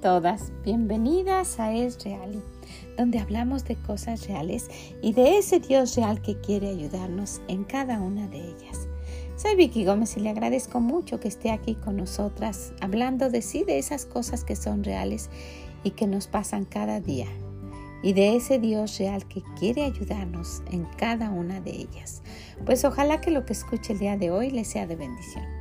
todas, bienvenidas a Es Real, donde hablamos de cosas reales y de ese Dios real que quiere ayudarnos en cada una de ellas. Soy Vicky Gómez y le agradezco mucho que esté aquí con nosotras, hablando de sí, de esas cosas que son reales y que nos pasan cada día, y de ese Dios real que quiere ayudarnos en cada una de ellas. Pues ojalá que lo que escuche el día de hoy le sea de bendición.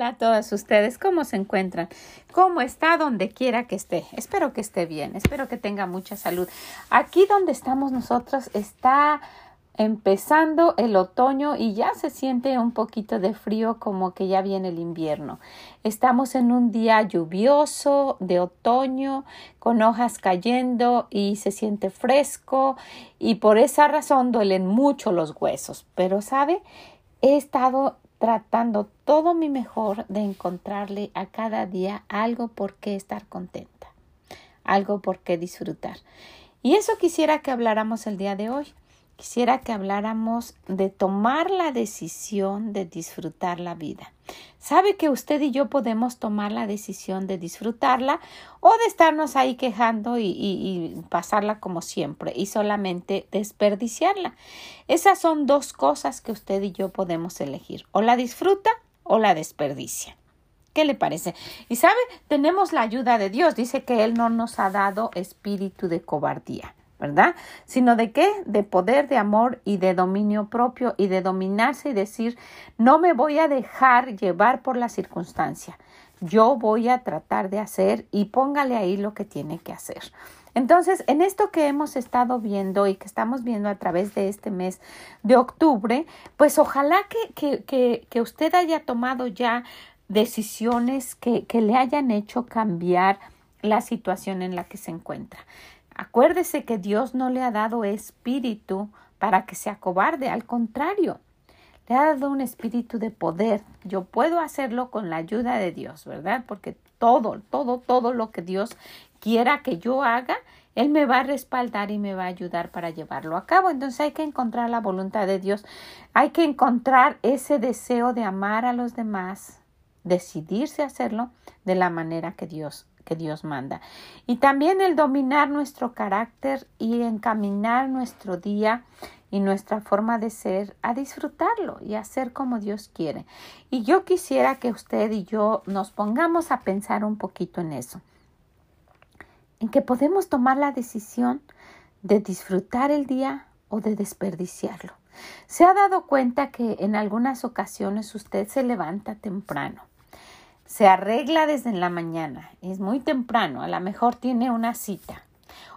Hola a todas ustedes, ¿cómo se encuentran? ¿Cómo está donde quiera que esté? Espero que esté bien, espero que tenga mucha salud. Aquí donde estamos nosotros está empezando el otoño y ya se siente un poquito de frío como que ya viene el invierno. Estamos en un día lluvioso de otoño con hojas cayendo y se siente fresco y por esa razón duelen mucho los huesos. Pero sabe, he estado tratando todo mi mejor de encontrarle a cada día algo por qué estar contenta, algo por qué disfrutar. Y eso quisiera que habláramos el día de hoy. Quisiera que habláramos de tomar la decisión de disfrutar la vida. Sabe que usted y yo podemos tomar la decisión de disfrutarla o de estarnos ahí quejando y, pasarla como siempre y solamente desperdiciarla. Esas son dos cosas que usted y yo podemos elegir. O la disfruta o la desperdicia. ¿Qué le parece? Y sabe, tenemos la ayuda de Dios. Dice que Él no nos ha dado espíritu de cobardía. ¿Verdad? Sino de qué? De poder, de amor y de dominio propio y de dominarse y decir, no me voy a dejar llevar por la circunstancia. Yo voy a tratar de hacer y póngale ahí lo que tiene que hacer. Entonces, en esto que hemos estado viendo y que estamos viendo a través de este mes de octubre, pues ojalá que, que, que, que usted haya tomado ya decisiones que, que le hayan hecho cambiar la situación en la que se encuentra. Acuérdese que Dios no le ha dado espíritu para que sea cobarde, al contrario, le ha dado un espíritu de poder. Yo puedo hacerlo con la ayuda de Dios, ¿verdad? Porque todo, todo, todo lo que Dios quiera que yo haga, Él me va a respaldar y me va a ayudar para llevarlo a cabo. Entonces hay que encontrar la voluntad de Dios, hay que encontrar ese deseo de amar a los demás, decidirse a hacerlo de la manera que Dios que Dios manda. Y también el dominar nuestro carácter y encaminar nuestro día y nuestra forma de ser a disfrutarlo y hacer como Dios quiere. Y yo quisiera que usted y yo nos pongamos a pensar un poquito en eso, en que podemos tomar la decisión de disfrutar el día o de desperdiciarlo. ¿Se ha dado cuenta que en algunas ocasiones usted se levanta temprano se arregla desde la mañana, es muy temprano, a lo mejor tiene una cita.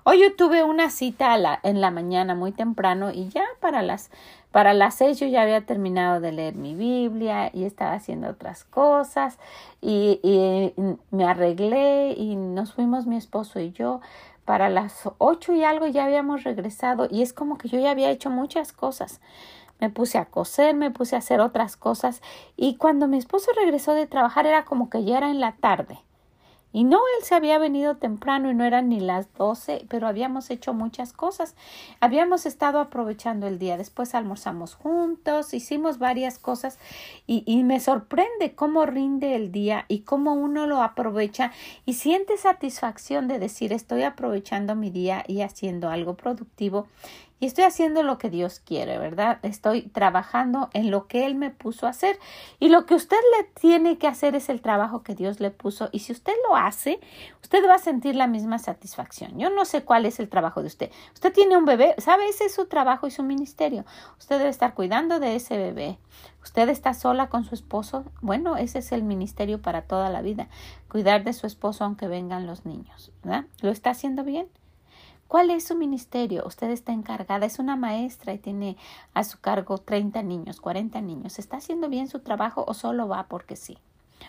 Hoy yo tuve una cita en la mañana muy temprano y ya para las para las seis yo ya había terminado de leer mi Biblia y estaba haciendo otras cosas y, y me arreglé y nos fuimos mi esposo y yo para las ocho y algo ya habíamos regresado y es como que yo ya había hecho muchas cosas me puse a coser, me puse a hacer otras cosas y cuando mi esposo regresó de trabajar era como que ya era en la tarde. Y no, él se había venido temprano y no eran ni las doce, pero habíamos hecho muchas cosas. Habíamos estado aprovechando el día. Después almorzamos juntos, hicimos varias cosas y, y me sorprende cómo rinde el día y cómo uno lo aprovecha y siente satisfacción de decir estoy aprovechando mi día y haciendo algo productivo y estoy haciendo lo que Dios quiere, ¿verdad? Estoy trabajando en lo que Él me puso a hacer. Y lo que usted le tiene que hacer es el trabajo que Dios le puso. Y si usted lo hace, usted va a sentir la misma satisfacción. Yo no sé cuál es el trabajo de usted. Usted tiene un bebé, ¿sabe? Ese es su trabajo y su ministerio. Usted debe estar cuidando de ese bebé. Usted está sola con su esposo. Bueno, ese es el ministerio para toda la vida. Cuidar de su esposo aunque vengan los niños, ¿verdad? ¿Lo está haciendo bien? ¿Cuál es su ministerio? Usted está encargada, es una maestra y tiene a su cargo 30 niños, 40 niños. ¿Está haciendo bien su trabajo o solo va porque sí?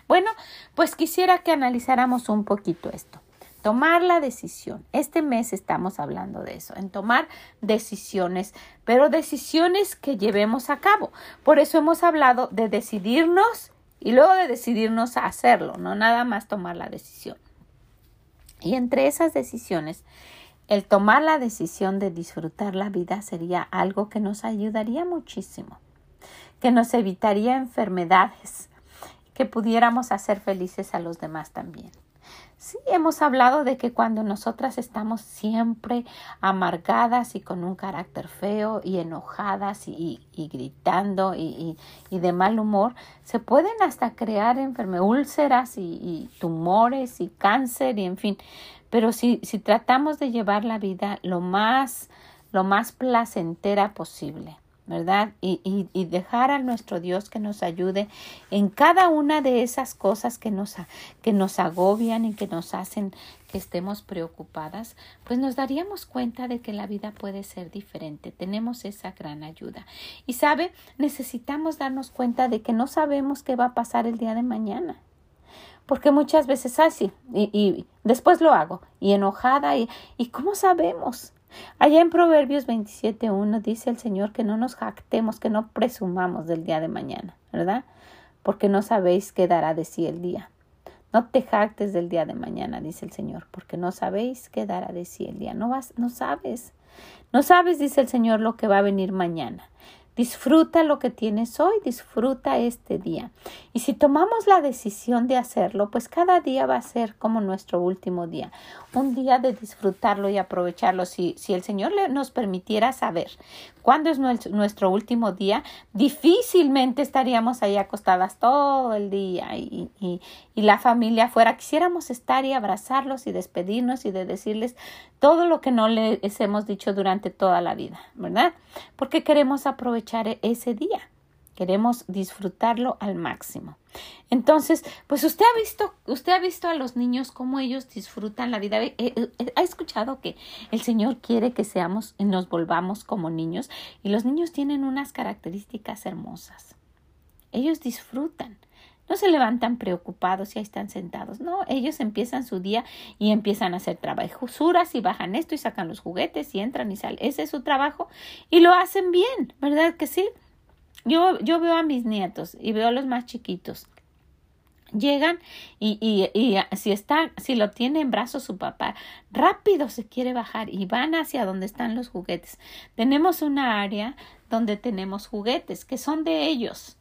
Bueno, pues quisiera que analizáramos un poquito esto. Tomar la decisión. Este mes estamos hablando de eso, en tomar decisiones, pero decisiones que llevemos a cabo. Por eso hemos hablado de decidirnos y luego de decidirnos a hacerlo, no nada más tomar la decisión. Y entre esas decisiones el tomar la decisión de disfrutar la vida sería algo que nos ayudaría muchísimo, que nos evitaría enfermedades, que pudiéramos hacer felices a los demás también. Sí, hemos hablado de que cuando nosotras estamos siempre amargadas y con un carácter feo y enojadas y, gritando y, de mal humor, se pueden hasta crear enfermedades, úlceras y, tumores y cáncer y en fin. Pero si, si tratamos de llevar la vida lo más, lo más placentera posible, ¿verdad? Y, y, dejar a nuestro Dios que nos ayude en cada una de esas cosas que nos, que nos agobian y que nos hacen que estemos preocupadas, pues nos daríamos cuenta de que la vida puede ser diferente. Tenemos esa gran ayuda. Y sabe, necesitamos darnos cuenta de que no sabemos qué va a pasar el día de mañana. Porque muchas veces así, y, y después lo hago, y enojada, y, y ¿cómo sabemos? Allá en Proverbios 27.1 dice el Señor que no nos jactemos, que no presumamos del día de mañana, ¿verdad? Porque no sabéis qué dará de sí el día. No te jactes del día de mañana, dice el Señor, porque no sabéis qué dará de sí el día. No vas, no sabes. No sabes, dice el Señor, lo que va a venir mañana. Disfruta lo que tienes hoy, disfruta este día. Y si tomamos la decisión de hacerlo, pues cada día va a ser como nuestro último día, un día de disfrutarlo y aprovecharlo. Si, si el Señor nos permitiera saber cuándo es nuestro último día, difícilmente estaríamos ahí acostadas todo el día y, y, la familia fuera. Quisiéramos estar y abrazarlos y despedirnos y de decirles todo lo que no les hemos dicho durante toda la vida, ¿verdad? Porque queremos aprovechar ese día. Queremos disfrutarlo al máximo. Entonces, pues usted ha visto, usted ha visto a los niños cómo ellos disfrutan la vida. Eh, eh, ha escuchado que el Señor quiere que seamos, nos volvamos como niños y los niños tienen unas características hermosas. Ellos disfrutan. No se levantan preocupados y ahí están sentados. No, ellos empiezan su día y empiezan a hacer trabajuras y bajan esto y sacan los juguetes y entran y salen. Ese es su trabajo y lo hacen bien, ¿verdad que sí? Yo, yo veo a mis nietos y veo a los más chiquitos. Llegan y, y, y si está, si lo tiene en brazos su papá, rápido se quiere bajar y van hacia donde están los juguetes. Tenemos una área donde tenemos juguetes que son de ellos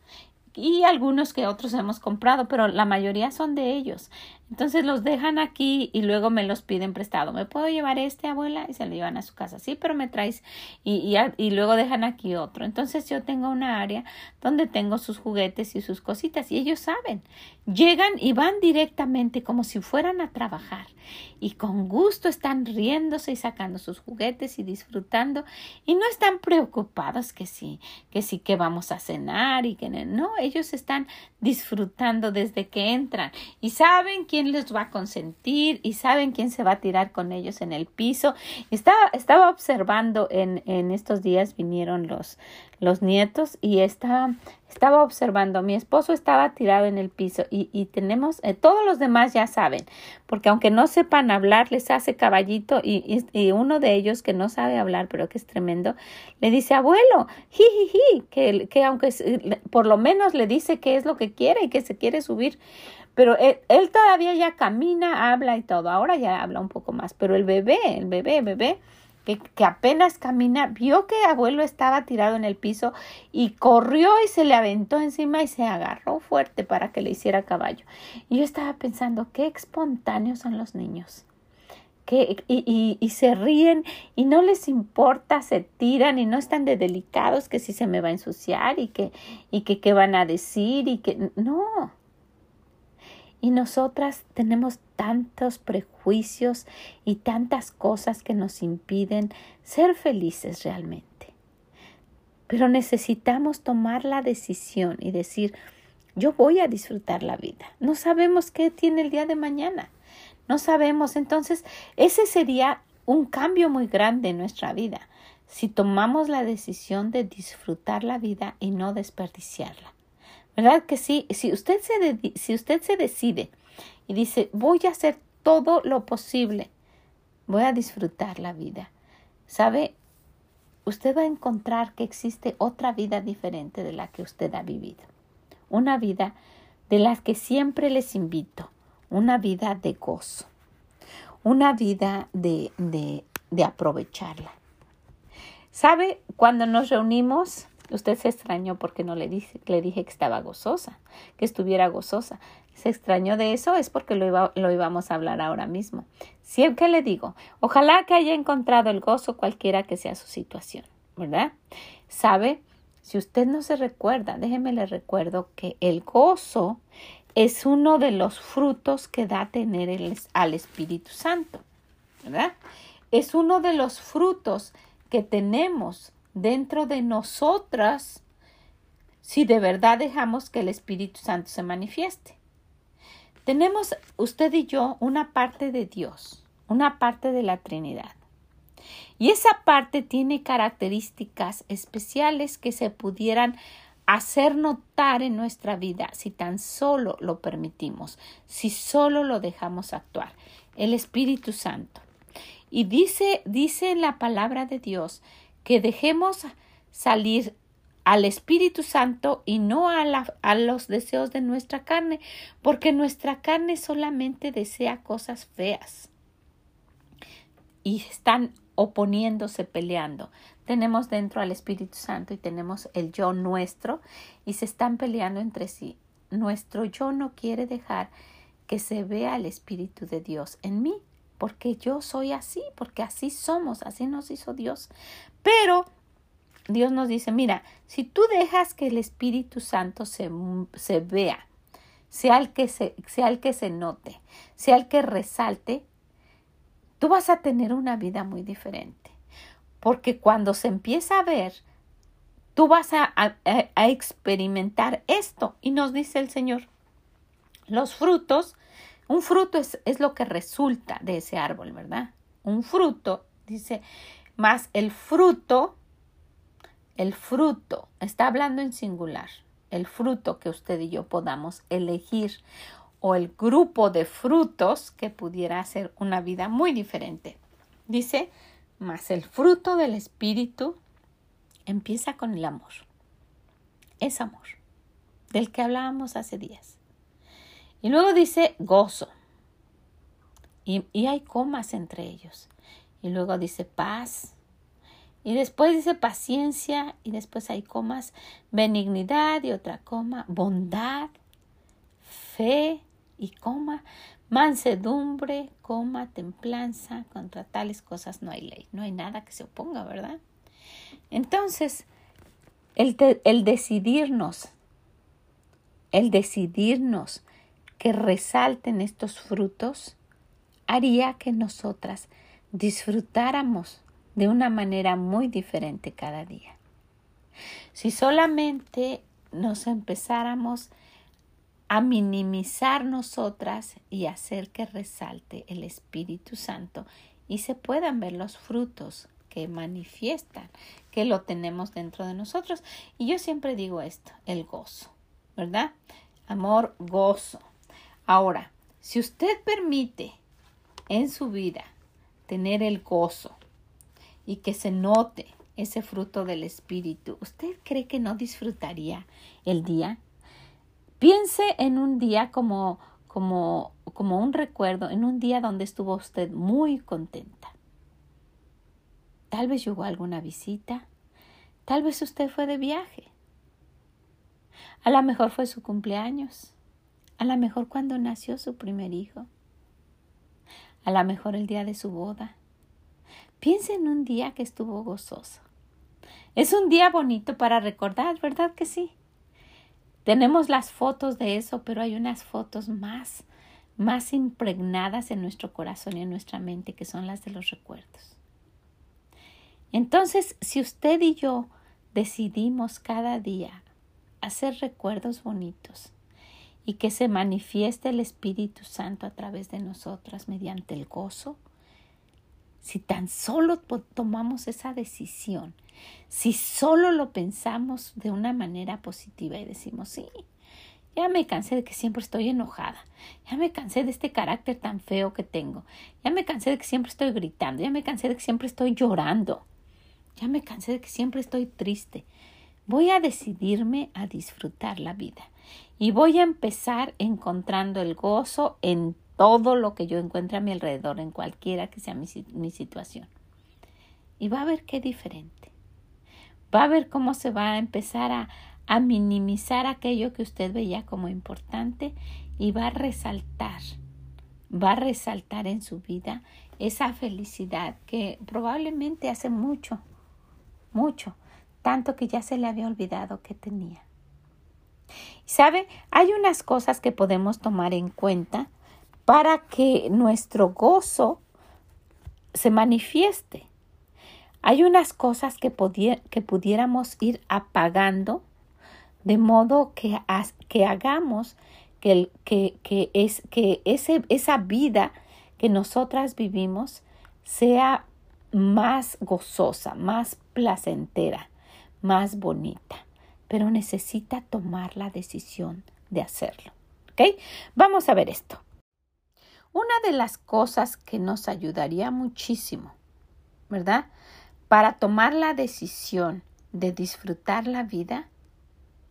y algunos que otros hemos comprado, pero la mayoría son de ellos. Entonces los dejan aquí y luego me los piden prestado. ¿Me puedo llevar este, abuela? Y se lo llevan a su casa. Sí, pero me traes y, y, y, luego dejan aquí otro. Entonces yo tengo una área donde tengo sus juguetes y sus cositas y ellos saben. Llegan y van directamente como si fueran a trabajar y con gusto están riéndose y sacando sus juguetes y disfrutando y no están preocupados que sí, que sí que vamos a cenar y que no, ellos están disfrutando desde que entran y saben quién les va a consentir y saben quién se va a tirar con ellos en el piso. Estaba, estaba observando en, en estos días vinieron los, los nietos y estaba, estaba observando. Mi esposo estaba tirado en el piso y, y tenemos, eh, todos los demás ya saben, porque aunque no sepan hablar, les hace caballito y, y, uno de ellos que no sabe hablar, pero que es tremendo, le dice, abuelo, jijiji, que, que aunque por lo menos le dice qué es lo que quiere y que se quiere subir. Pero él, todavía ya camina, habla y todo. Ahora ya habla un poco más. Pero el bebé, el bebé, bebé, que, que, apenas camina, vio que abuelo estaba tirado en el piso y corrió y se le aventó encima y se agarró fuerte para que le hiciera caballo. Y yo estaba pensando, qué espontáneos son los niños. Que, y, y, y, se ríen y no les importa, se tiran y no están de delicados que si se me va a ensuciar y que, y que qué van a decir y que no, y nosotras tenemos tantos prejuicios y tantas cosas que nos impiden ser felices realmente. Pero necesitamos tomar la decisión y decir, yo voy a disfrutar la vida. No sabemos qué tiene el día de mañana. No sabemos. Entonces, ese sería un cambio muy grande en nuestra vida si tomamos la decisión de disfrutar la vida y no desperdiciarla. ¿Verdad que sí? Si usted se, si usted se decide y dice, voy a hacer todo lo posible, voy a disfrutar la vida, ¿sabe? Usted va a encontrar que existe otra vida diferente de la que usted ha vivido. Una vida de la que siempre les invito, una vida de gozo, una vida de, de, de aprovecharla. ¿Sabe? Cuando nos reunimos Usted se extrañó porque no le dije, le dije que estaba gozosa, que estuviera gozosa. Se extrañó de eso, es porque lo, iba, lo íbamos a hablar ahora mismo. Siempre le digo, ojalá que haya encontrado el gozo cualquiera que sea su situación, ¿verdad? ¿Sabe? Si usted no se recuerda, déjeme le recuerdo que el gozo es uno de los frutos que da tener el, al Espíritu Santo, ¿verdad? Es uno de los frutos que tenemos dentro de nosotras si de verdad dejamos que el Espíritu Santo se manifieste. Tenemos usted y yo una parte de Dios, una parte de la Trinidad. Y esa parte tiene características especiales que se pudieran hacer notar en nuestra vida si tan solo lo permitimos, si solo lo dejamos actuar. El Espíritu Santo. Y dice, dice en la palabra de Dios que dejemos salir al Espíritu Santo y no a, a, los deseos de nuestra carne, porque nuestra carne solamente desea cosas feas y están oponiéndose, peleando. Tenemos dentro al Espíritu Santo y tenemos el yo nuestro y se están peleando entre sí. Nuestro yo no quiere dejar que se vea el Espíritu de Dios en mí, porque yo soy así, porque así somos, así nos hizo Dios. Pero Dios nos dice, mira, si tú dejas que el Espíritu Santo se, se vea, sea el, que se, sea el que se note, sea el que resalte, tú vas a tener una vida muy diferente. Porque cuando se empieza a ver, tú vas a, a, experimentar esto. Y nos dice el Señor, los frutos, un fruto es, es lo que resulta de ese árbol, ¿verdad? Un fruto, dice, más el fruto, el fruto, está hablando en singular, el fruto que usted y yo podamos elegir o el grupo de frutos que pudiera hacer una vida muy diferente. Dice, mas el fruto del Espíritu empieza con el amor. Es amor, del que hablábamos hace días. Y luego dice gozo. Y, y hay comas entre ellos. Y luego dice paz. Y después dice paciencia. Y después hay comas benignidad y otra coma bondad, fe, y coma, mansedumbre, coma, templanza, contra tales cosas no hay ley, no hay nada que se oponga, ¿verdad? Entonces, el, el decidirnos, el decidirnos que resalten estos frutos, haría que nosotras disfrutáramos de una manera muy diferente cada día. Si solamente nos empezáramos a minimizar nosotras y hacer que resalte el Espíritu Santo y se puedan ver los frutos que manifiestan que lo tenemos dentro de nosotros. Y yo siempre digo esto, el gozo, ¿verdad? Amor, gozo. Ahora, si usted permite en su vida tener el gozo y que se note ese fruto del Espíritu, ¿usted cree que no disfrutaría el día? Piense en un día como, como, como un recuerdo, en un día donde estuvo usted muy contenta. Tal vez llegó alguna visita, tal vez usted fue de viaje. A lo mejor fue su cumpleaños, a lo mejor cuando nació su primer hijo, a lo mejor el día de su boda. Piense en un día que estuvo gozoso. Es un día bonito para recordar, ¿verdad que sí? Tenemos las fotos de eso, pero hay unas fotos más, más impregnadas en nuestro corazón y en nuestra mente, que son las de los recuerdos. Entonces, si usted y yo decidimos cada día hacer recuerdos bonitos y que se manifieste el Espíritu Santo a través de nosotras mediante el gozo, si tan solo tomamos esa decisión, si solo lo pensamos de una manera positiva y decimos, sí, ya me cansé de que siempre estoy enojada, ya me cansé de este carácter tan feo que tengo, ya me cansé de que siempre estoy gritando, ya me cansé de que siempre estoy llorando, ya me cansé de que siempre estoy triste. Voy a decidirme a disfrutar la vida y voy a empezar encontrando el gozo en todo lo que yo encuentre a mi alrededor, en cualquiera que sea mi, mi situación. Y va a ver qué diferente. va a ver cómo se va a empezar a, a minimizar aquello que usted veía como importante y va a resaltar, va a resaltar en su vida esa felicidad que probablemente hace mucho, mucho, tanto que ya se le había olvidado que tenía. ¿Sabe? Hay unas cosas que podemos tomar en cuenta para que nuestro gozo se manifieste. Hay unas cosas que, que pudiéramos ir apagando de modo que, que hagamos que, que, que, es, que ese, esa vida que nosotras vivimos sea más gozosa, más placentera, más bonita, pero necesita tomar la decisión de hacerlo. ¿Ok? Vamos a ver esto. Una de las cosas que nos ayudaría muchísimo, ¿verdad? Para tomar la decisión de disfrutar la vida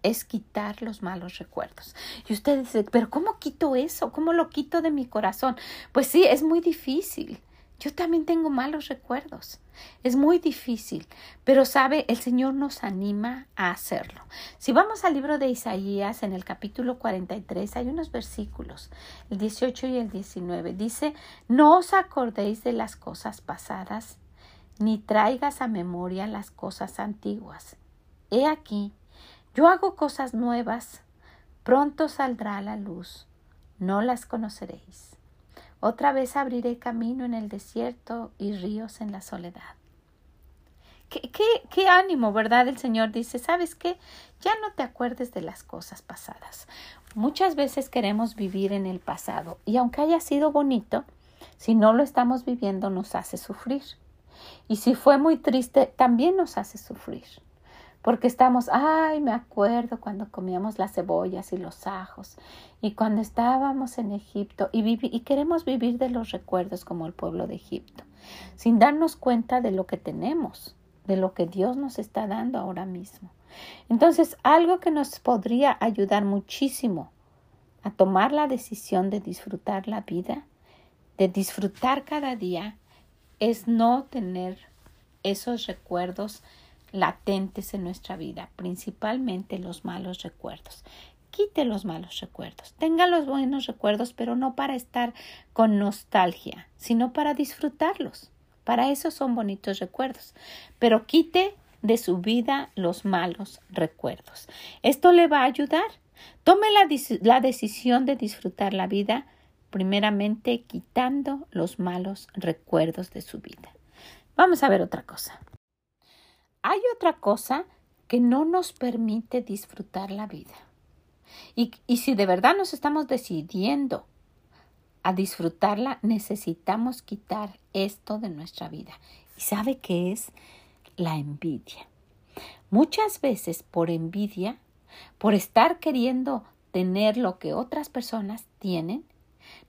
es quitar los malos recuerdos. Y usted dice, pero ¿cómo quito eso? ¿Cómo lo quito de mi corazón? Pues sí, es muy difícil. Yo también tengo malos recuerdos. Es muy difícil, pero sabe, el Señor nos anima a hacerlo. Si vamos al libro de Isaías, en el capítulo 43, hay unos versículos, el 18 y el 19. Dice, no os acordéis de las cosas pasadas, ni traigas a memoria las cosas antiguas. He aquí, yo hago cosas nuevas, pronto saldrá a la luz, no las conoceréis. Otra vez abriré camino en el desierto y ríos en la soledad. Qué, qué, ánimo, ¿verdad? El Señor dice, ¿sabes qué? Ya no te acuerdes de las cosas pasadas. Muchas veces queremos vivir en el pasado y aunque haya sido bonito, si no lo estamos viviendo nos hace sufrir. Y si fue muy triste, también nos hace sufrir porque estamos, ay, me acuerdo cuando comíamos las cebollas y los ajos y cuando estábamos en Egipto y, y queremos vivir de los recuerdos como el pueblo de Egipto, sin darnos cuenta de lo que tenemos, de lo que Dios nos está dando ahora mismo. Entonces, algo que nos podría ayudar muchísimo a tomar la decisión de disfrutar la vida, de disfrutar cada día, es no tener esos recuerdos latentes en nuestra vida, principalmente los malos recuerdos. Quite los malos recuerdos. Tenga los buenos recuerdos, pero no para estar con nostalgia, sino para disfrutarlos. Para eso son bonitos recuerdos. Pero quite de su vida los malos recuerdos. Esto le va a ayudar. Tome la, la decisión de disfrutar la vida, primeramente quitando los malos recuerdos de su vida. Vamos a ver otra cosa hay otra cosa que no nos permite disfrutar la vida. Y, si de verdad nos estamos decidiendo a disfrutarla, necesitamos quitar esto de nuestra vida. ¿Y sabe qué es? La envidia. Muchas veces por envidia, por estar queriendo tener lo que otras personas tienen,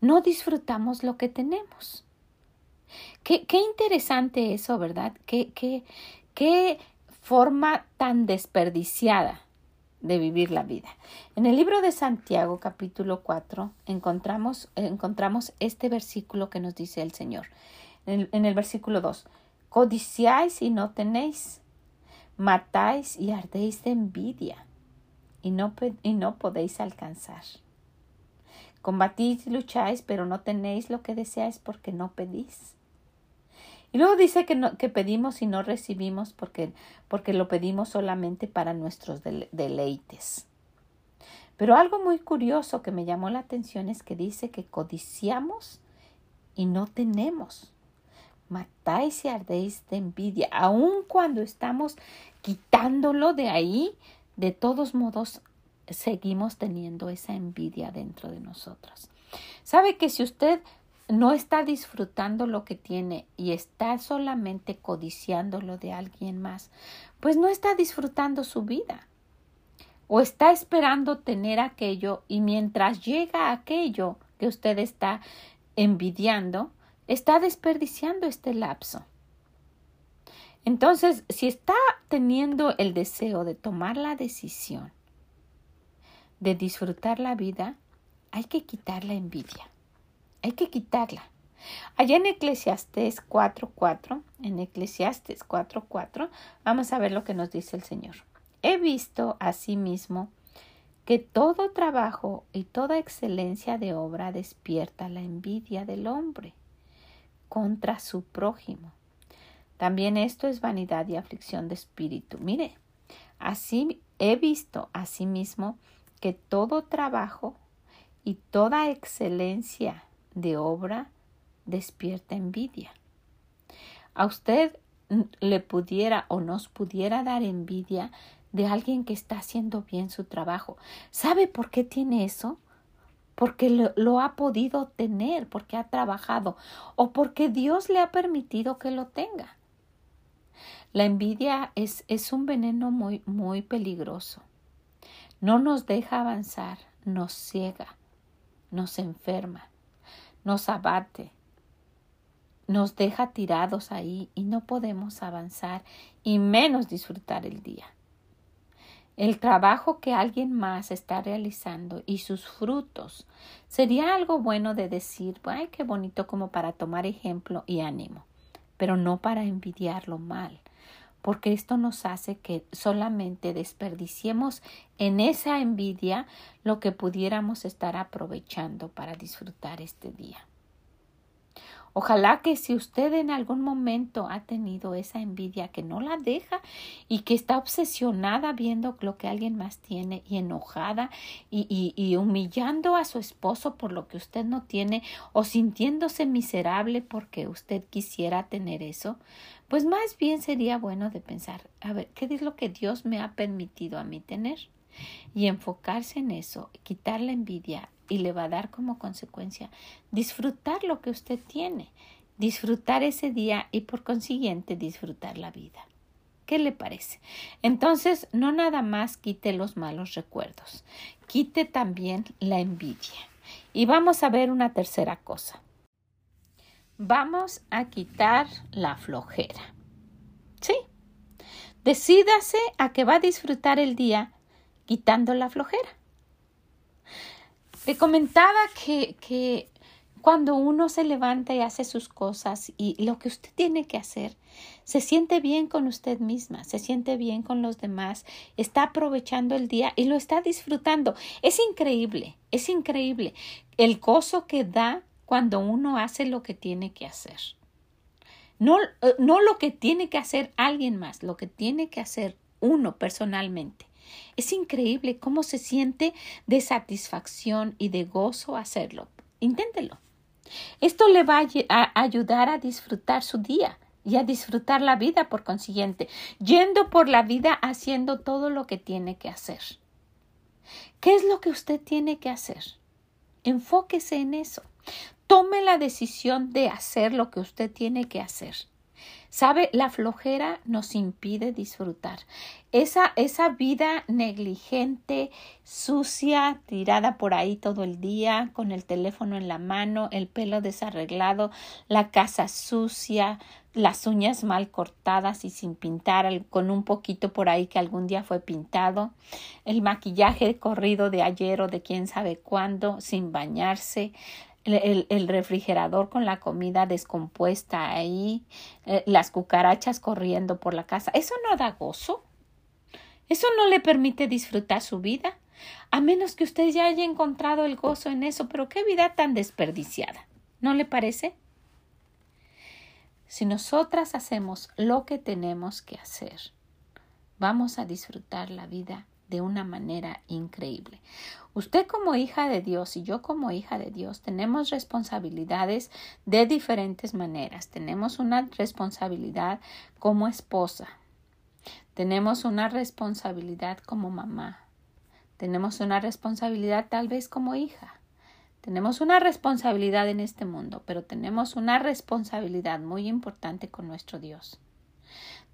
no disfrutamos lo que tenemos. Qué, qué interesante eso, ¿verdad? Qué, qué, Qué forma tan desperdiciada de vivir la vida. En el libro de Santiago capítulo 4 encontramos, encontramos este versículo que nos dice el Señor. En el, versículo 2, codiciáis y no tenéis, matáis y ardéis de envidia y no, y no podéis alcanzar. Combatís y lucháis, pero no tenéis lo que deseáis porque no pedís. Y luego dice que, no, que pedimos y no recibimos porque, porque lo pedimos solamente para nuestros deleites. Pero algo muy curioso que me llamó la atención es que dice que codiciamos y no tenemos. Matáis y ardéis de envidia, aun cuando estamos quitándolo de ahí, de todos modos seguimos teniendo esa envidia dentro de nosotros. ¿Sabe que si usted no está disfrutando lo que tiene y está solamente codiciando lo de alguien más, pues no está disfrutando su vida. O está esperando tener aquello y mientras llega aquello que usted está envidiando, está desperdiciando este lapso. Entonces, si está teniendo el deseo de tomar la decisión de disfrutar la vida, hay que quitar la envidia. Hay que quitarla. Allá en Eclesiastes 4.4, en Eclesiastes 4.4, vamos a ver lo que nos dice el Señor. He visto asimismo que todo trabajo y toda excelencia de obra despierta la envidia del hombre contra su prójimo. También esto es vanidad y aflicción de espíritu. Mire, así he visto asimismo que todo trabajo y toda excelencia de obra despierta envidia. A usted le pudiera o nos pudiera dar envidia de alguien que está haciendo bien su trabajo. ¿Sabe por qué tiene eso? Porque lo, lo, ha podido tener, porque ha trabajado o porque Dios le ha permitido que lo tenga. La envidia es, es un veneno muy, muy peligroso. No nos deja avanzar, nos ciega, nos enferma, nos abate, nos deja tirados ahí y no podemos avanzar y menos disfrutar el día. El trabajo que alguien más está realizando y sus frutos sería algo bueno de decir, ay, qué bonito como para tomar ejemplo y ánimo, pero no para envidiarlo mal, porque esto nos hace que solamente desperdiciemos en esa envidia lo que pudiéramos estar aprovechando para disfrutar este día. Ojalá que si usted en algún momento ha tenido esa envidia que no la deja y que está obsesionada viendo lo que alguien más tiene y enojada y, y, humillando a su esposo por lo que usted no tiene o sintiéndose miserable porque usted quisiera tener eso, pues más bien sería bueno de pensar, a ver, ¿qué es lo que Dios me ha permitido a mí tener? Y enfocarse en eso, quitar la envidia y le va a dar como consecuencia disfrutar lo que usted tiene, disfrutar ese día y por consiguiente disfrutar la vida. ¿Qué le parece? Entonces, no nada más quite los malos recuerdos, quite también la envidia. Y vamos a ver una tercera cosa. Vamos a quitar la flojera. ¿Sí? Decídase a que va a disfrutar el día quitando la flojera. Le comentaba que, que cuando uno se levanta y hace sus cosas y lo que usted tiene que hacer, se siente bien con usted misma, se siente bien con los demás, está aprovechando el día y lo está disfrutando. Es increíble, es increíble el gozo que da cuando uno hace lo que tiene que hacer. No, eh, no lo que tiene que hacer alguien más, lo que tiene que hacer uno personalmente. Es increíble cómo se siente de satisfacción y de gozo hacerlo. Inténtelo. Esto le va a ayudar a disfrutar su día y a disfrutar la vida por consiguiente, yendo por la vida haciendo todo lo que tiene que hacer. ¿Qué es lo que usted tiene que hacer? Enfóquese en eso. Tome la decisión de hacer lo que usted tiene que hacer. Sabe, la flojera nos impide disfrutar. Esa, esa vida negligente, sucia, tirada por ahí todo el día, con el teléfono en la mano, el pelo desarreglado, la casa sucia, las uñas mal cortadas y sin pintar, con un poquito por ahí que algún día fue pintado, el maquillaje corrido de ayer o de quién sabe cuándo, sin bañarse, el, refrigerador con la comida descompuesta ahí, eh, las cucarachas corriendo por la casa. Eso no da gozo. Eso no le permite disfrutar su vida, a menos que usted ya haya encontrado el gozo en eso. Pero qué vida tan desperdiciada. ¿No le parece? Si nosotras hacemos lo que tenemos que hacer, vamos a disfrutar la vida de una manera increíble. Usted como hija de Dios y yo como hija de Dios tenemos responsabilidades de diferentes maneras. Tenemos una responsabilidad como esposa. Tenemos una responsabilidad como mamá. Tenemos una responsabilidad tal vez como hija. Tenemos una responsabilidad en este mundo, pero tenemos una responsabilidad muy importante con nuestro Dios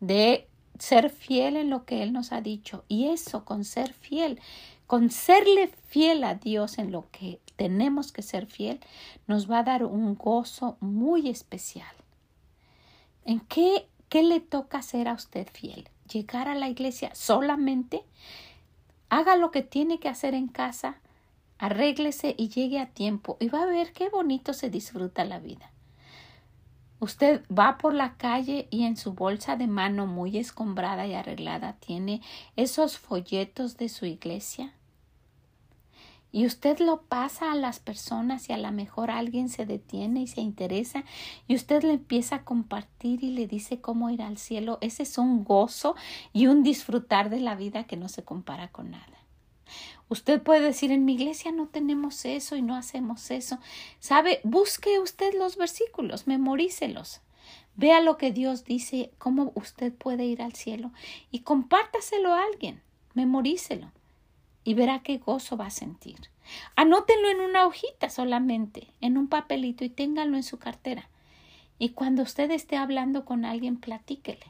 de ser fiel en lo que Él nos ha dicho. Y eso, con ser fiel, con serle fiel a Dios en lo que tenemos que ser fiel, nos va a dar un gozo muy especial. ¿En qué, qué le toca hacer a usted fiel? Llegar a la iglesia solamente. Haga lo que tiene que hacer en casa, arréglese y llegue a tiempo y va a ver qué bonito se disfruta la vida. Usted va por la calle y en su bolsa de mano muy escombrada y arreglada tiene esos folletos de su iglesia. Y usted lo pasa a las personas y a lo mejor alguien se detiene y se interesa y usted le empieza a compartir y le dice cómo ir al cielo. Ese es un gozo y un disfrutar de la vida que no se compara con nada. Usted puede decir, en mi iglesia no tenemos eso y no hacemos eso. ¿Sabe? Busque usted los versículos, memorícelos. Vea lo que Dios dice, cómo usted puede ir al cielo y compártaselo a alguien, memorícelo y verá qué gozo va a sentir. Anótenlo en una hojita solamente, en un papelito y ténganlo en su cartera. Y cuando usted esté hablando con alguien, platíquele.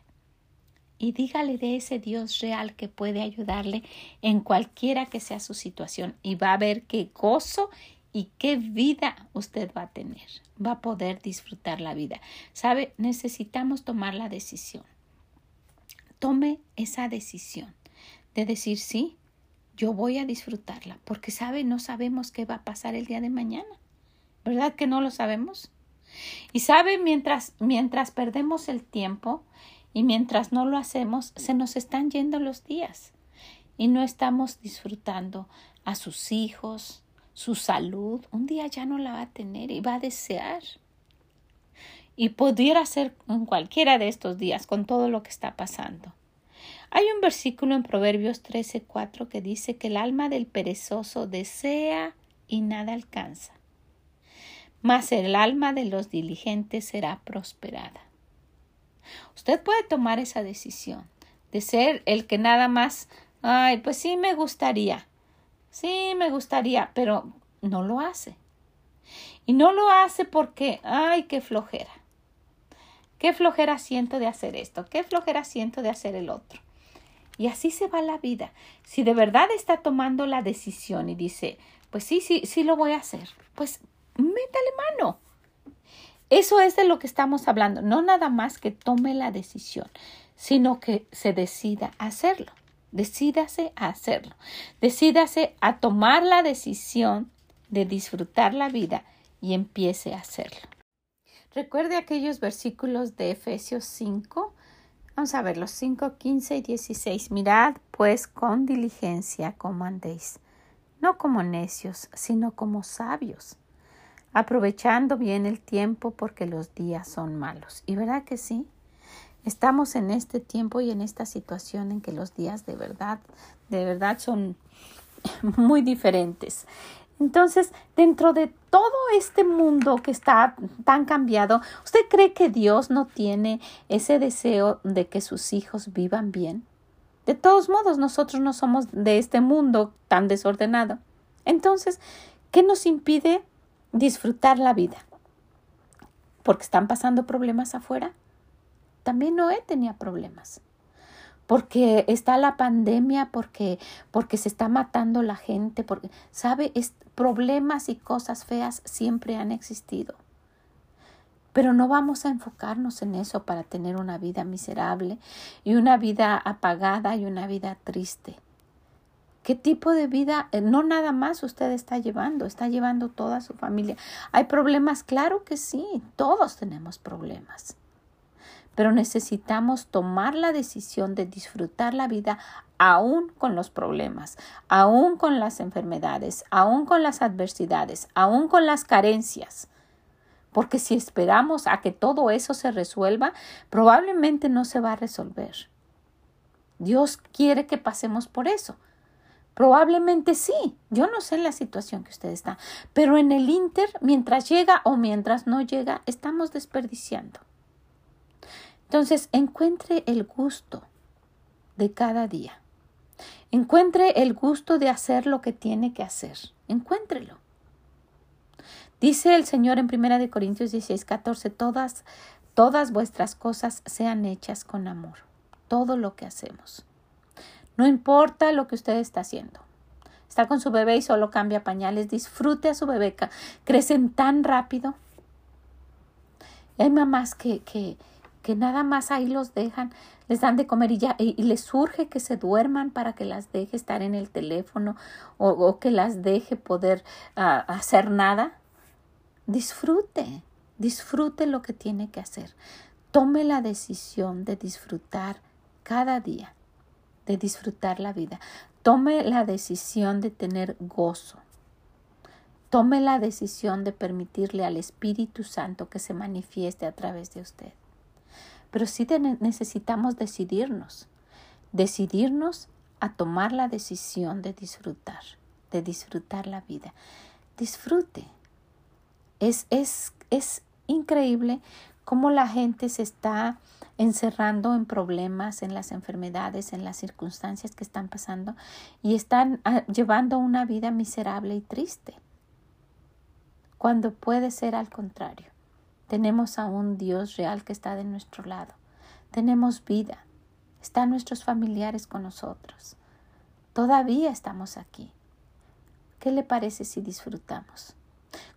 Y dígale de ese Dios real que puede ayudarle en cualquiera que sea su situación. Y va a ver qué gozo y qué vida usted va a tener. Va a poder disfrutar la vida. ¿Sabe? Necesitamos tomar la decisión. Tome esa decisión de decir sí, yo voy a disfrutarla, porque sabe, no sabemos qué va a pasar el día de mañana. ¿Verdad que no lo sabemos? Y sabe, mientras, mientras perdemos el tiempo y mientras no lo hacemos, se nos están yendo los días y no estamos disfrutando a sus hijos, su salud. Un día ya no la va a tener y va a desear. Y pudiera ser en cualquiera de estos días con todo lo que está pasando. Hay un versículo en Proverbios 13:4 que dice que el alma del perezoso desea y nada alcanza, mas el alma de los diligentes será prosperada. Usted puede tomar esa decisión de ser el que nada más, ay, pues sí me gustaría, sí me gustaría, pero no lo hace. Y no lo hace porque, ay, qué flojera. Qué flojera siento de hacer esto, qué flojera siento de hacer el otro. Y así se va la vida. Si de verdad está tomando la decisión y dice, pues sí, sí, sí lo voy a hacer, pues métale mano. Eso es de lo que estamos hablando. No nada más que tome la decisión, sino que se decida a hacerlo. Decídase a hacerlo. Decídase a tomar la decisión de disfrutar la vida y empiece a hacerlo. Recuerde aquellos versículos de Efesios 5, Vamos a ver los 5, 15 y 16. Mirad pues con diligencia como andéis, no como necios, sino como sabios, aprovechando bien el tiempo porque los días son malos. ¿Y verdad que sí? Estamos en este tiempo y en esta situación en que los días de verdad, de verdad son muy diferentes. Entonces, dentro de todo este mundo que está tan cambiado, ¿usted cree que Dios no tiene ese deseo de que sus hijos vivan bien? De todos modos, nosotros no somos de este mundo tan desordenado. Entonces, ¿qué nos impide disfrutar la vida? ¿Porque están pasando problemas afuera? También Noé tenía problemas porque está la pandemia, porque, porque se está matando la gente, porque, ¿sabe? problemas y cosas feas siempre han existido. Pero no vamos a enfocarnos en eso para tener una vida miserable y una vida apagada y una vida triste. ¿Qué tipo de vida? Eh, no nada más usted está llevando, está llevando toda su familia. ¿Hay problemas? Claro que sí, todos tenemos problemas pero necesitamos tomar la decisión de disfrutar la vida aún con los problemas, aún con las enfermedades, aún con las adversidades, aún con las carencias. Porque si esperamos a que todo eso se resuelva, probablemente no se va a resolver. Dios quiere que pasemos por eso. Probablemente sí. Yo no sé la situación que usted está, pero en el Inter, mientras llega o mientras no llega, estamos desperdiciando. Entonces, encuentre el gusto de cada día. Encuentre el gusto de hacer lo que tiene que hacer. Encuéntrelo. Dice el Señor en 1 Corintios 16, 14, todas, todas vuestras cosas sean hechas con amor. Todo lo que hacemos. No importa lo que usted está haciendo. Está con su bebé y solo cambia pañales. Disfrute a su bebé. Crecen tan rápido. Hay mamás que, que, que nada más ahí los dejan, les dan de comer y ya, y, les surge que se duerman para que las deje estar en el teléfono o, que las deje poder ah, hacer nada. Disfrute, Disfrute lo que tiene que hacer. Tome la decisión de disfrutar cada día, de disfrutar la vida. Tome la decisión de tener gozo. Tome la decisión de permitirle al Espíritu Santo que se manifieste a través de usted. Pero sí necesitamos decidirnos, decidirnos a tomar la decisión de disfrutar, de disfrutar la vida. Disfrute. Es, es, es increíble cómo la gente se está encerrando en problemas, en las enfermedades, en las circunstancias que están pasando y están ah, llevando una vida miserable y triste. Cuando puede ser al contrario. Tenemos a un Dios real que está de nuestro lado. Tenemos vida. Están nuestros familiares con nosotros. Todavía estamos aquí. ¿Qué le parece si disfrutamos?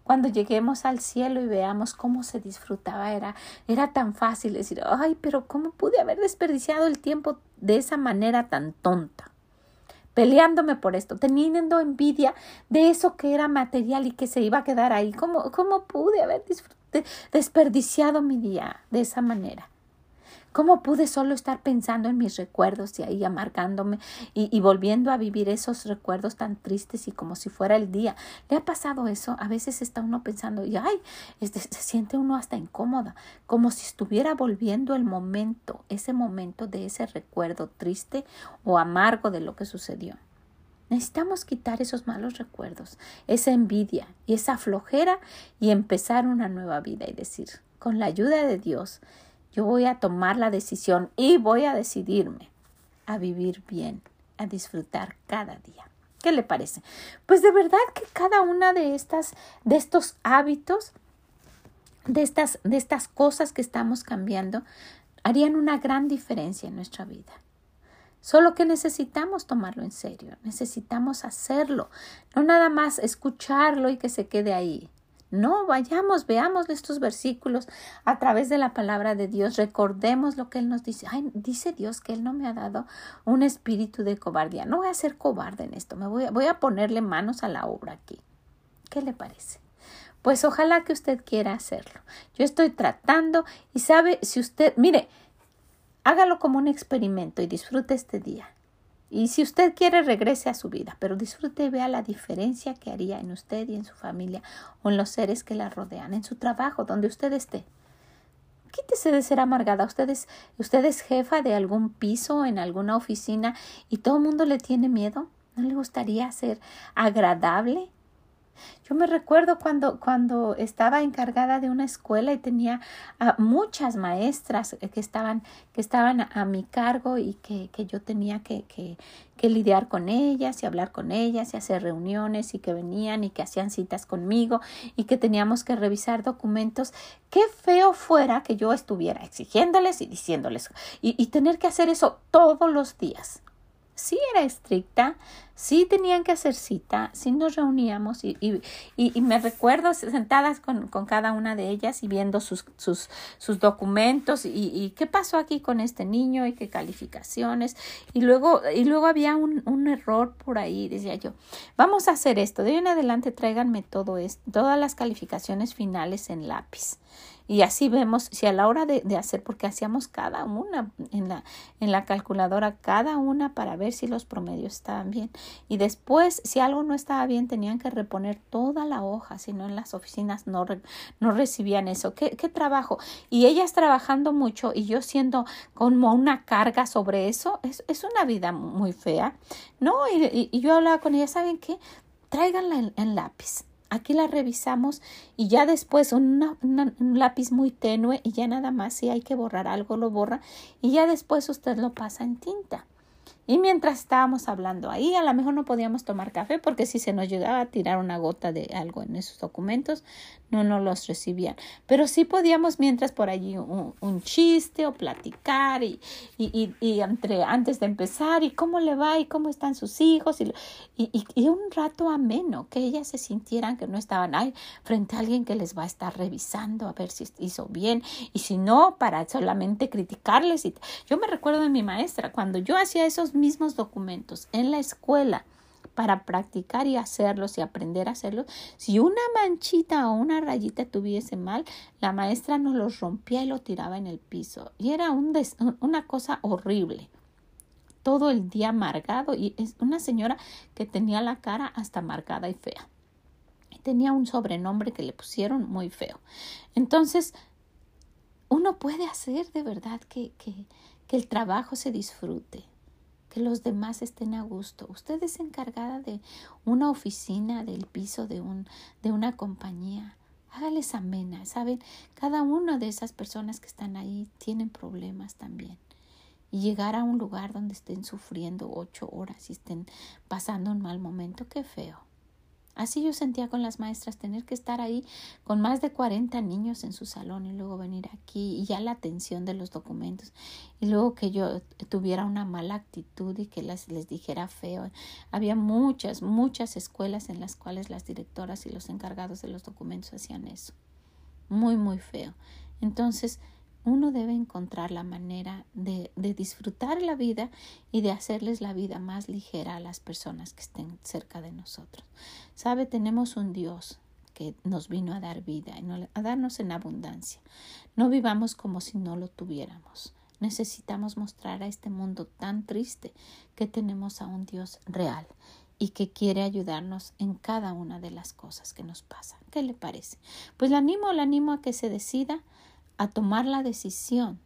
Cuando lleguemos al cielo y veamos cómo se disfrutaba, era, era tan fácil decir, ay, pero ¿cómo pude haber desperdiciado el tiempo de esa manera tan tonta? Peleándome por esto, teniendo envidia de eso que era material y que se iba a quedar ahí. ¿Cómo, cómo pude haber desperdiciado mi día de esa manera? ¿Cómo pude solo estar pensando en mis recuerdos y ahí amargándome y, volviendo a vivir esos recuerdos tan tristes y como si fuera el día? ¿Le ha pasado eso? A veces está uno pensando y ay, este, se siente uno hasta incómoda, como si estuviera volviendo el momento, ese momento de ese recuerdo triste o amargo de lo que sucedió. Necesitamos quitar esos malos recuerdos, esa envidia y esa flojera y empezar una nueva vida y decir, con la ayuda de Dios, yo voy a tomar la decisión y voy a decidirme a vivir bien, a disfrutar cada día. ¿Qué le parece? Pues de verdad que cada una de estas de estos hábitos de estas de estas cosas que estamos cambiando harían una gran diferencia en nuestra vida. Solo que necesitamos tomarlo en serio, necesitamos hacerlo, no nada más escucharlo y que se quede ahí. No, vayamos, veamos estos versículos a través de la palabra de Dios, recordemos lo que Él nos dice. Ay, dice Dios que Él no me ha dado un espíritu de cobardía. No voy a ser cobarde en esto, me voy voy a ponerle manos a la obra aquí. ¿Qué le parece? Pues ojalá que usted quiera hacerlo. Yo estoy tratando y sabe si usted, mire, hágalo como un experimento y disfrute este día. Y si usted quiere, regrese a su vida, pero disfrute y vea la diferencia que haría en usted y en su familia o en los seres que la rodean, en su trabajo, donde usted esté. Quítese de ser amargada. Usted es, usted es jefa de algún piso, en alguna oficina, y todo el mundo le tiene miedo. ¿No le gustaría ser agradable? Yo me recuerdo cuando, cuando estaba encargada de una escuela y tenía a muchas maestras que estaban, que estaban a, mi cargo y que, que yo tenía que, que, que, lidiar con ellas y hablar con ellas y hacer reuniones y que venían y que hacían citas conmigo y que teníamos que revisar documentos. Qué feo fuera que yo estuviera exigiéndoles y diciéndoles y, y tener que hacer eso todos los días sí era estricta, sí tenían que hacer cita, sí nos reuníamos y, y, y, me recuerdo sentadas con, con, cada una de ellas y viendo sus, sus, sus documentos y, qué pasó aquí con este niño y qué calificaciones. Y luego, y luego había un, un error por ahí, decía yo, vamos a hacer esto, de hoy en adelante tráiganme todo esto, todas las calificaciones finales en lápiz. Y así vemos si a la hora de, de, hacer, porque hacíamos cada una en la, en la calculadora, cada una para ver si los promedios estaban bien. Y después, si algo no estaba bien, tenían que reponer toda la hoja, si no en las oficinas no, no recibían eso. ¿Qué, ¿Qué trabajo? Y ellas trabajando mucho y yo siendo como una carga sobre eso, es, es una vida muy fea. No, y, y, yo hablaba con ellas, ¿saben qué? Tráiganla en lápiz Aquí la revisamos y ya después un lápiz muy tenue y ya nada más si hay que borrar algo lo borra y ya después usted lo pasa en tinta. Y mientras estábamos hablando ahí, a lo mejor no podíamos tomar café porque si se nos llegaba a tirar una gota de algo en esos documentos, no nos los recibían. Pero sí podíamos mientras por allí un, chiste o platicar y, y, y, entre, antes de empezar y cómo le va y cómo están sus hijos y, y, y, un rato ameno, que ellas se sintieran que no estaban ahí frente a alguien que les va a estar revisando a ver si hizo bien y si no, para solamente criticarles. Y yo me recuerdo de mi maestra, cuando yo hacía esos mismos documentos en la escuela para practicar y hacerlos y aprender a hacerlos. Si una manchita o una rayita tuviese mal, la maestra nos los rompía y lo tiraba en el piso. Y era un una cosa horrible. Todo el día amargado y es una señora que tenía la cara hasta amargada y fea. Y tenía un sobrenombre que le pusieron muy feo. Entonces, uno puede hacer de verdad que, que, que el trabajo se disfrute que los demás estén a gusto. Usted es encargada de una oficina, del piso de, un, de una compañía. Hágales amena, ¿saben? Cada una de esas personas que están ahí tienen problemas también. Y llegar a un lugar donde estén sufriendo ocho horas y estén pasando un mal momento, qué feo. Así yo sentía con las maestras tener que estar ahí con más de 40 niños en su salón y luego venir aquí y ya la atención de los documentos y luego que yo tuviera una mala actitud y que les, les dijera feo. Había muchas, muchas escuelas en las cuales las directoras y los encargados de los documentos hacían eso. Muy, muy feo. Entonces, uno debe encontrar la manera de, disfrutar la vida y de hacerles la vida más ligera a las personas que estén cerca de nosotros. Sabe, tenemos un Dios que nos vino a dar vida, a darnos en abundancia. No vivamos como si no lo tuviéramos. Necesitamos mostrar a este mundo tan triste que tenemos a un Dios real y que quiere ayudarnos en cada una de las cosas que nos pasan. ¿Qué le parece? Pues le animo, le animo a que se decida a tomar la decisión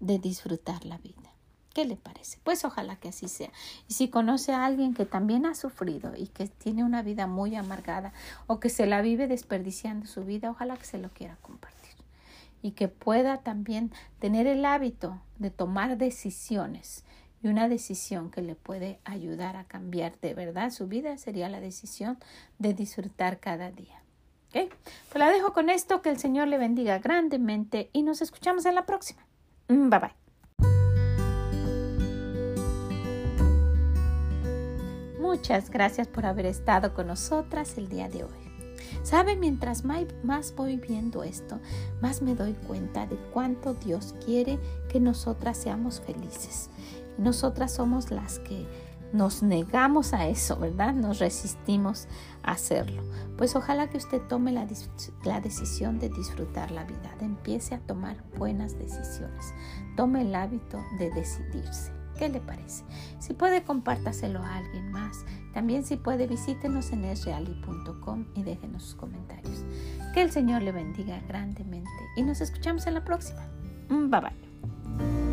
de disfrutar la vida. ¿Qué le parece? Pues ojalá que así sea. Y si conoce a alguien que también ha sufrido y que tiene una vida muy amargada o que se la vive desperdiciando su vida, ojalá que se lo quiera compartir. Y que pueda también tener el hábito de tomar decisiones. Y una decisión que le puede ayudar a cambiar de verdad su vida sería la decisión de disfrutar cada día. Pues la dejo con esto, que el Señor le bendiga grandemente y nos escuchamos en la próxima. Mm, bye bye. Muchas gracias por haber estado con nosotras el día de hoy. Sabe, mientras más voy viendo esto, más me doy cuenta de cuánto Dios quiere que nosotras seamos felices. Nosotras somos las que nos negamos a eso, ¿verdad? Nos resistimos a hacerlo. Pues ojalá que usted tome la, la, decisión de disfrutar la vida, de empiece a tomar buenas decisiones. Tome el hábito de decidirse. ¿Qué le parece? Si puede, compártaselo a alguien más. También si puede, visítenos en esreali.com y déjenos sus comentarios. Que el Señor le bendiga grandemente y nos escuchamos en la próxima. Bye bye.